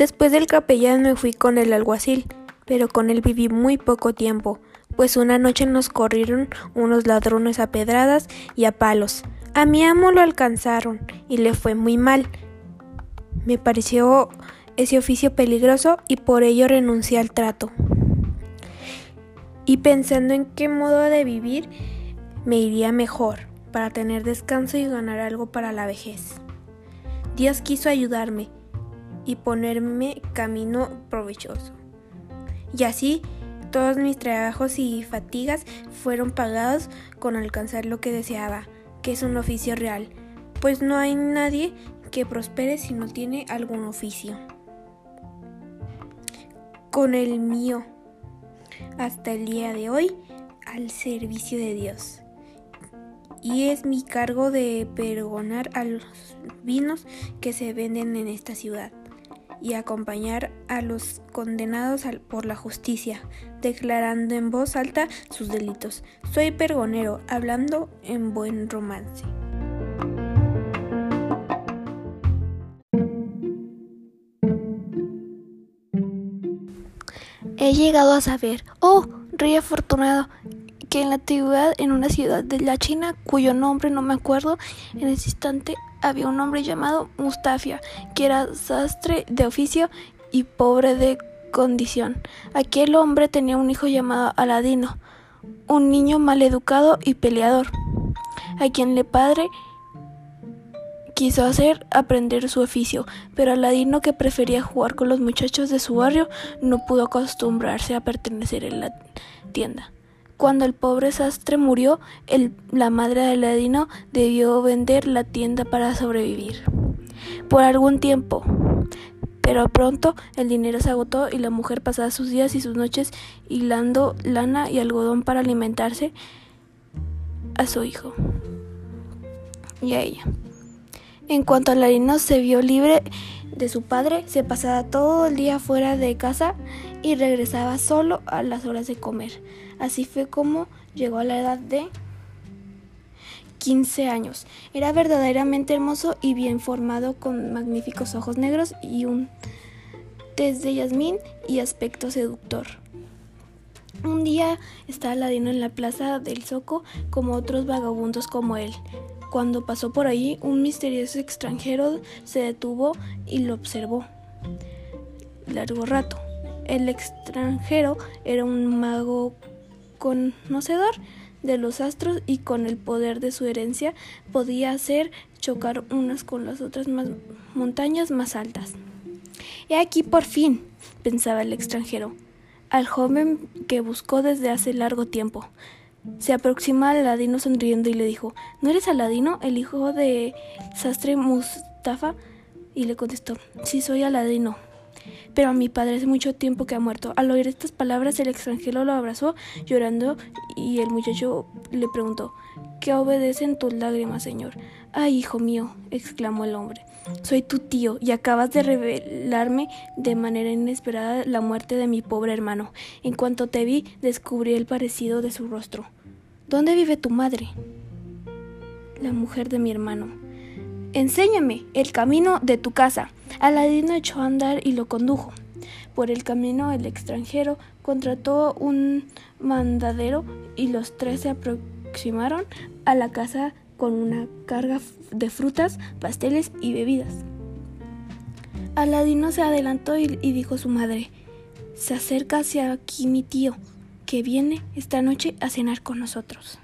Después del capellán me fui con el alguacil, pero con él viví muy poco tiempo, pues una noche nos corrieron unos ladrones a pedradas y a palos. A mi amo lo alcanzaron y le fue muy mal. Me pareció ese oficio peligroso y por ello renuncié al trato. Y pensando en qué modo de vivir me iría mejor para tener descanso y ganar algo para la vejez. Dios quiso ayudarme y ponerme camino provechoso. Y así todos mis trabajos y fatigas fueron pagados con alcanzar lo que deseaba, que es un oficio real, pues no hay nadie que prospere si no tiene algún oficio. Con el mío, hasta el día de hoy, al servicio de Dios. Y es mi cargo de pergonar a los vinos que se venden en esta ciudad y acompañar a los condenados por la justicia, declarando en voz alta sus delitos. Soy pergonero, hablando en buen romance. He llegado a saber, oh, rey afortunado, que en la antigüedad, en una ciudad de la China, cuyo nombre no me acuerdo, en ese instante había un hombre llamado Mustafia, que era sastre de oficio y pobre de condición. Aquel hombre tenía un hijo llamado Aladino, un niño mal educado y peleador, a quien le padre quiso hacer aprender su oficio, pero Aladino, que prefería jugar con los muchachos de su barrio, no pudo acostumbrarse a pertenecer en la tienda. Cuando el pobre sastre murió, la madre de Aladino debió vender la tienda para sobrevivir. Por algún tiempo. Pero pronto el dinero se agotó y la mujer pasaba sus días y sus noches hilando lana y algodón para alimentarse a su hijo y a ella. En cuanto Aladino se vio libre de su padre, se pasaba todo el día fuera de casa y regresaba solo a las horas de comer. Así fue como llegó a la edad de 15 años. Era verdaderamente hermoso y bien formado con magníficos ojos negros y un tez de yasmín y aspecto seductor. Un día estaba Ladino en la plaza del Zoco como otros vagabundos como él. Cuando pasó por allí, un misterioso extranjero se detuvo y lo observó largo rato. El extranjero era un mago conocedor de los astros y con el poder de su herencia podía hacer chocar unas con las otras montañas más altas. He aquí por fin, pensaba el extranjero, al joven que buscó desde hace largo tiempo. Se aproxima a Aladino sonriendo y le dijo, ¿No eres Aladino, el hijo de sastre Mustafa? Y le contestó, sí soy Aladino, pero mi padre hace mucho tiempo que ha muerto. Al oír estas palabras, el extranjero lo abrazó llorando y el muchacho le preguntó, ¿qué obedecen tus lágrimas, señor? Ay, hijo mío, exclamó el hombre, soy tu tío y acabas de revelarme de manera inesperada la muerte de mi pobre hermano. En cuanto te vi, descubrí el parecido de su rostro. ¿Dónde vive tu madre? La mujer de mi hermano. Enséñame el camino de tu casa. Aladino echó a andar y lo condujo. Por el camino el extranjero contrató un mandadero y los tres se aproximaron a la casa con una carga de frutas, pasteles y bebidas. Aladino se adelantó y, dijo a su madre, se acerca hacia aquí mi tío, que viene esta noche a cenar con nosotros.